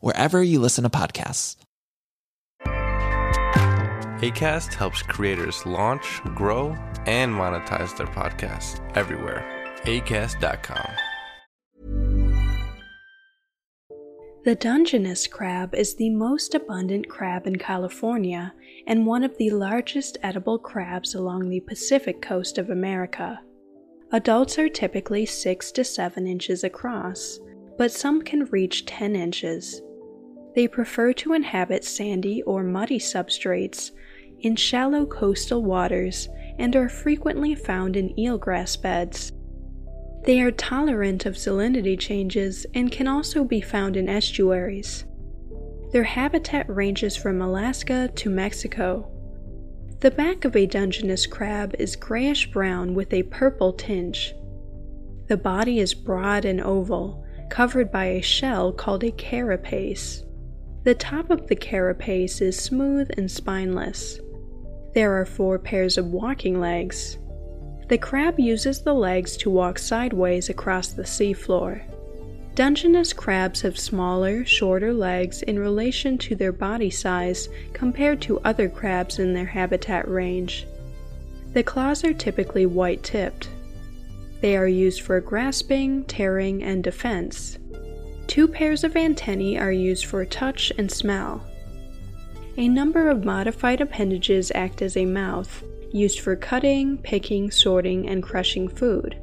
wherever you listen to podcasts. ACAST helps creators launch, grow, and monetize their podcasts everywhere. ACAST.com. The Dungeness crab is the most abundant crab in California and one of the largest edible crabs along the Pacific coast of America. Adults are typically 6 to 7 inches across, but some can reach 10 inches. They prefer to inhabit sandy or muddy substrates in shallow coastal waters and are frequently found in eelgrass beds. They are tolerant of salinity changes and can also be found in estuaries. Their habitat ranges from Alaska to Mexico. The back of a Dungeness crab is grayish brown with a purple tinge. The body is broad and oval, covered by a shell called a carapace. The top of the carapace is smooth and spineless. There are four pairs of walking legs. The crab uses the legs to walk sideways across the seafloor. Dungeness crabs have smaller, shorter legs in relation to their body size compared to other crabs in their habitat range. The claws are typically white tipped. They are used for grasping, tearing, and defense. Two pairs of antennae are used for touch and smell. A number of modified appendages act as a mouth, used for cutting, picking, sorting, and crushing food.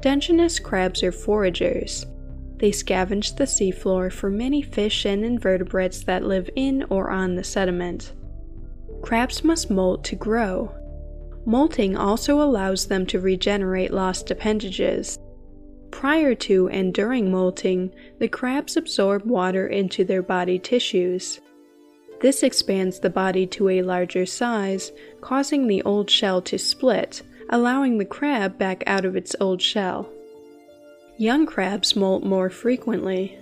Dungeness crabs are foragers. They scavenge the seafloor for many fish and invertebrates that live in or on the sediment. Crabs must molt to grow. Molting also allows them to regenerate lost appendages. Prior to and during molting, the crabs absorb water into their body tissues. This expands the body to a larger size, causing the old shell to split, allowing the crab back out of its old shell. Young crabs molt more frequently.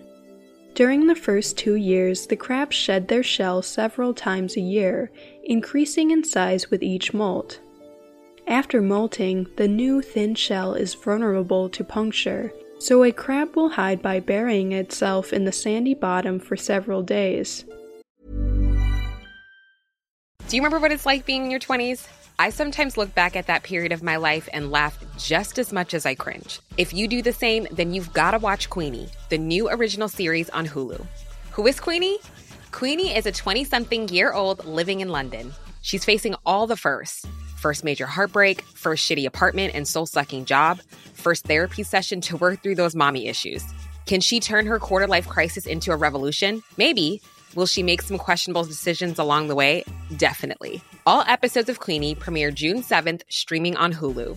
During the first two years, the crabs shed their shell several times a year, increasing in size with each molt. After molting, the new thin shell is vulnerable to puncture, so a crab will hide by burying itself in the sandy bottom for several days. Do you remember what it's like being in your 20s? I sometimes look back at that period of my life and laugh just as much as I cringe. If you do the same, then you've got to watch Queenie, the new original series on Hulu. Who is Queenie? Queenie is a 20 something year old living in London. She's facing all the firsts first major heartbreak, first shitty apartment and soul sucking job, first therapy session to work through those mommy issues. Can she turn her quarter life crisis into a revolution? Maybe. Will she make some questionable decisions along the way? Definitely. All episodes of Queenie premiere June 7th, streaming on Hulu.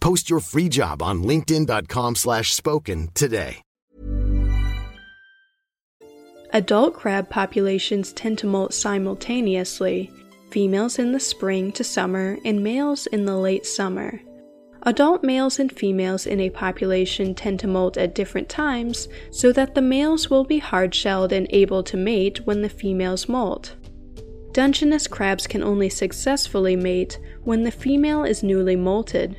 Post your free job on linkedin.com slash spoken today. Adult crab populations tend to molt simultaneously, females in the spring to summer and males in the late summer. Adult males and females in a population tend to molt at different times so that the males will be hard shelled and able to mate when the females molt. Dungeness crabs can only successfully mate when the female is newly molted.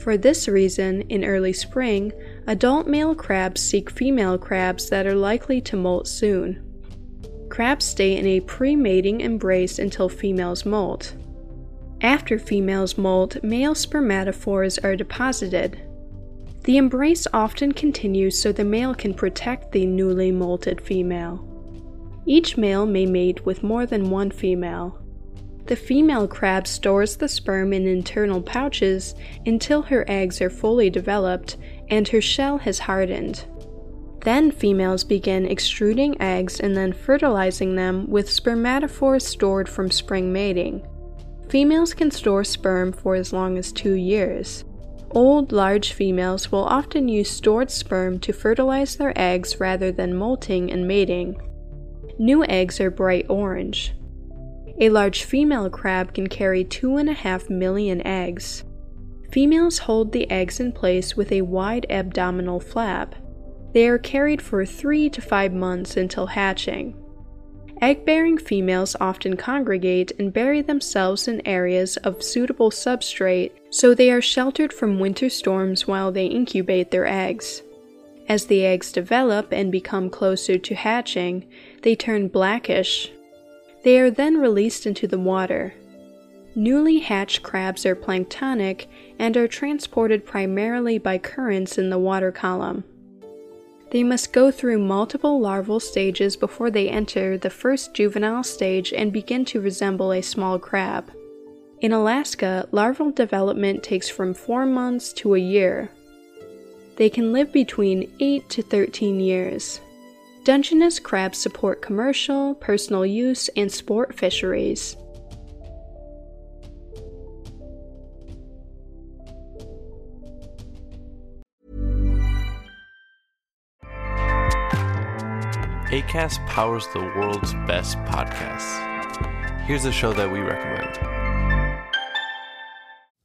For this reason, in early spring, adult male crabs seek female crabs that are likely to molt soon. Crabs stay in a pre mating embrace until females molt. After females molt, male spermatophores are deposited. The embrace often continues so the male can protect the newly molted female. Each male may mate with more than one female. The female crab stores the sperm in internal pouches until her eggs are fully developed and her shell has hardened. Then females begin extruding eggs and then fertilizing them with spermatophores stored from spring mating. Females can store sperm for as long as two years. Old, large females will often use stored sperm to fertilize their eggs rather than molting and mating. New eggs are bright orange. A large female crab can carry 2.5 million eggs. Females hold the eggs in place with a wide abdominal flap. They are carried for 3 to 5 months until hatching. Egg bearing females often congregate and bury themselves in areas of suitable substrate so they are sheltered from winter storms while they incubate their eggs. As the eggs develop and become closer to hatching, they turn blackish. They are then released into the water. Newly hatched crabs are planktonic and are transported primarily by currents in the water column. They must go through multiple larval stages before they enter the first juvenile stage and begin to resemble a small crab. In Alaska, larval development takes from 4 months to a year. They can live between 8 to 13 years. Dungeness crabs support commercial, personal use, and sport fisheries. ACAST powers the world's best podcasts. Here's a show that we recommend.